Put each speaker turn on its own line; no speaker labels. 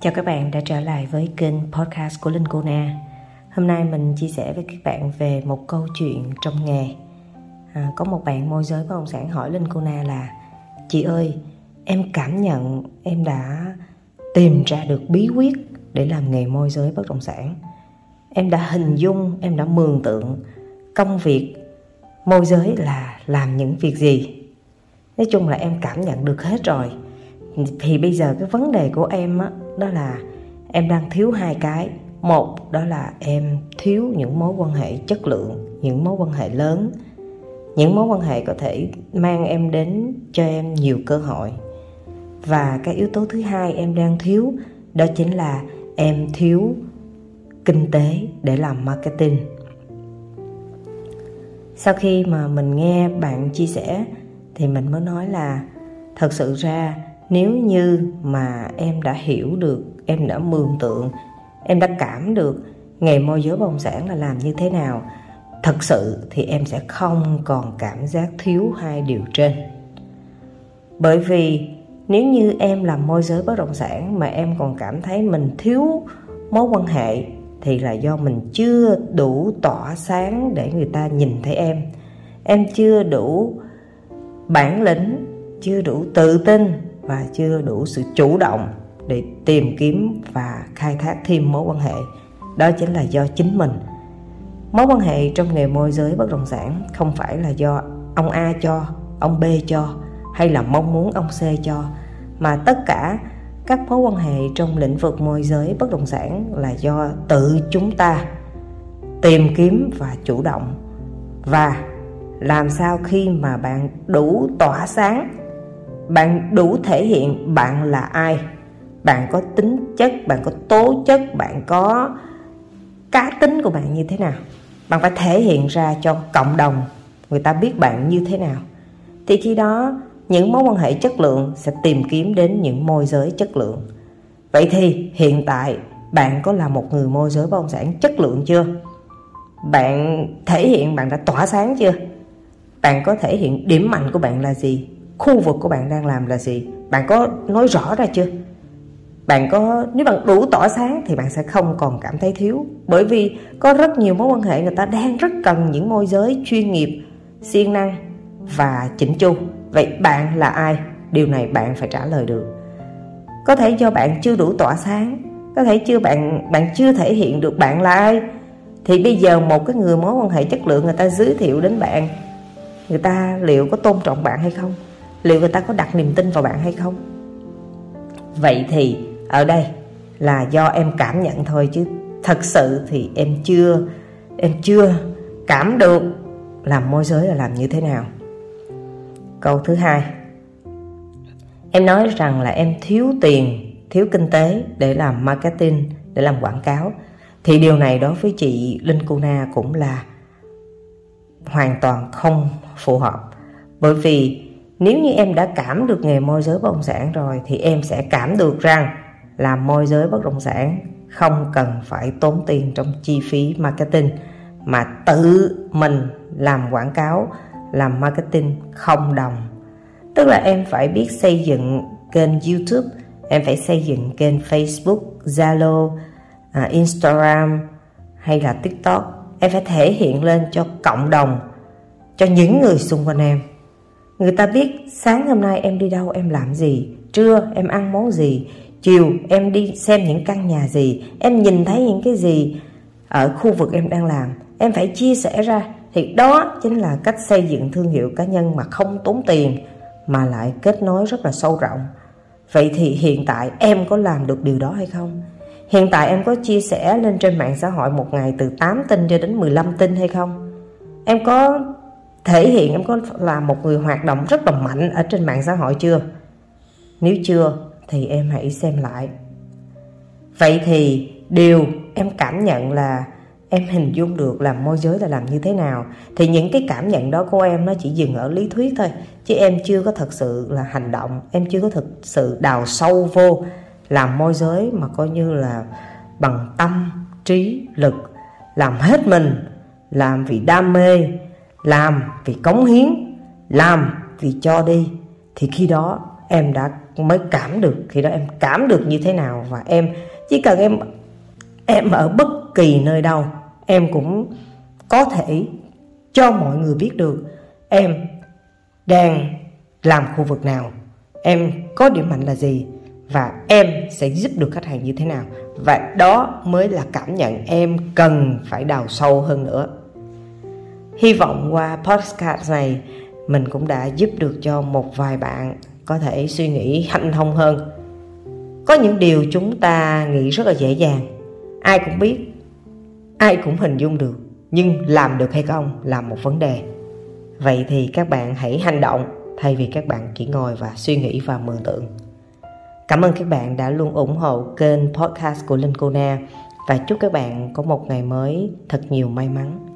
Chào các bạn đã trở lại với kênh podcast của Linh Cô Na. Hôm nay mình chia sẻ với các bạn về một câu chuyện trong nghề. À, có một bạn môi giới bất động sản hỏi Linh Cô Na là Chị ơi, em cảm nhận em đã tìm ra được bí quyết để làm nghề môi giới bất động sản. Em đã hình dung, em đã mường tượng công việc môi giới là làm những việc gì. Nói chung là em cảm nhận được hết rồi thì bây giờ cái vấn đề của em á đó là em đang thiếu hai cái. Một, đó là em thiếu những mối quan hệ chất lượng, những mối quan hệ lớn. Những mối quan hệ có thể mang em đến cho em nhiều cơ hội. Và cái yếu tố thứ hai em đang thiếu, đó chính là em thiếu kinh tế để làm marketing. Sau khi mà mình nghe bạn chia sẻ thì mình mới nói là thật sự ra nếu như mà em đã hiểu được, em đã mường tượng, em đã cảm được nghề môi giới bất động sản là làm như thế nào, thật sự thì em sẽ không còn cảm giác thiếu hai điều trên. Bởi vì nếu như em làm môi giới bất động sản mà em còn cảm thấy mình thiếu mối quan hệ, thì là do mình chưa đủ tỏa sáng để người ta nhìn thấy em. Em chưa đủ bản lĩnh, chưa đủ tự tin và chưa đủ sự chủ động để tìm kiếm và khai thác thêm mối quan hệ. Đó chính là do chính mình. Mối quan hệ trong nghề môi giới bất động sản không phải là do ông a cho, ông b cho, hay là mong muốn ông c cho, mà tất cả các mối quan hệ trong lĩnh vực môi giới bất động sản là do tự chúng ta tìm kiếm và chủ động. Và làm sao khi mà bạn đủ tỏa sáng bạn đủ thể hiện bạn là ai. Bạn có tính chất, bạn có tố chất, bạn có cá tính của bạn như thế nào. Bạn phải thể hiện ra cho cộng đồng, người ta biết bạn như thế nào. Thì khi đó, những mối quan hệ chất lượng sẽ tìm kiếm đến những môi giới chất lượng. Vậy thì hiện tại, bạn có là một người môi giới bất động sản chất lượng chưa? Bạn thể hiện bạn đã tỏa sáng chưa? Bạn có thể hiện điểm mạnh của bạn là gì? Khu vực của bạn đang làm là gì? Bạn có nói rõ ra chưa? Bạn có, nếu bạn đủ tỏa sáng thì bạn sẽ không còn cảm thấy thiếu. Bởi vì có rất nhiều mối quan hệ người ta đang rất cần những môi giới chuyên nghiệp, siêng năng và chỉnh chu. Vậy bạn là ai? Điều này bạn phải trả lời được. Có thể do bạn chưa đủ tỏa sáng, có thể chưa bạn bạn chưa thể hiện được bạn là ai. Thì bây giờ một cái người mối quan hệ chất lượng người ta giới thiệu đến bạn, người ta liệu có tôn trọng bạn hay không? Liệu người ta có đặt niềm tin vào bạn hay không? Vậy thì, ở đây là do em cảm nhận thôi chứ. Thật sự thì em chưa em chưa cảm được làm môi giới là làm như thế nào. Câu thứ hai, em nói rằng là em thiếu tiền, thiếu kinh tế để làm marketing, để làm quảng cáo. Thì điều này đối với chị linh cuna cũng là hoàn toàn không phù hợp. Bởi vì nếu như em đã cảm được nghề môi giới bất động sản rồi thì em sẽ cảm được rằng làm môi giới bất động sản không cần phải tốn tiền trong chi phí marketing mà tự mình làm quảng cáo làm marketing không đồng. Tức là em phải biết xây dựng kênh youtube em phải xây dựng kênh facebook zalo à, instagram hay là tiktok. Em phải thể hiện lên cho cộng đồng cho những người xung quanh em. Người ta biết sáng hôm nay em đi đâu, em làm gì, Trưa em ăn món gì, Chiều em đi xem những căn nhà gì, Em nhìn thấy những cái gì Ở khu vực em đang làm Em phải chia sẻ ra Thì đó chính là cách xây dựng thương hiệu cá nhân Mà không tốn tiền, Mà lại kết nối rất là sâu rộng Vậy thì hiện tại em có làm được điều đó hay không? Hiện tại em có chia sẻ lên trên mạng xã hội một ngày từ 8 tin cho đến 15 tin hay không? Em có thể hiện em có là một người hoạt động rất là mạnh ở trên mạng xã hội chưa? Nếu chưa, thì em hãy xem lại. Vậy thì điều em cảm nhận là em hình dung được làm môi giới là làm như thế nào, thì những cái cảm nhận đó của em nó chỉ dừng ở lý thuyết thôi, chứ em chưa có thật sự là hành động, em chưa có thực sự đào sâu vô làm môi giới mà coi như là bằng tâm, trí, lực, làm hết mình, làm vì đam mê làm vì cống hiến, làm vì cho đi. Thì khi đó em đã mới cảm được, khi đó em cảm được như thế nào và em, chỉ cần em em ở bất kỳ nơi đâu, em cũng có thể cho mọi người biết được em đang làm khu vực nào, em có điểm mạnh là gì và em sẽ giúp được khách hàng như thế nào. Và đó mới là cảm nhận em cần phải đào sâu hơn nữa hy vọng qua podcast này, mình cũng đã giúp được cho một vài bạn có thể suy nghĩ hanh thông hơn. Có những điều chúng ta nghĩ rất là dễ dàng, ai cũng biết, ai cũng hình dung được, nhưng làm được hay không là một vấn đề. Vậy thì các bạn hãy hành động thay vì các bạn chỉ ngồi và suy nghĩ và mường tượng cảm ơn các bạn đã luôn ủng hộ kênh podcast của linh cô na, và chúc các bạn có một ngày mới thật nhiều may mắn.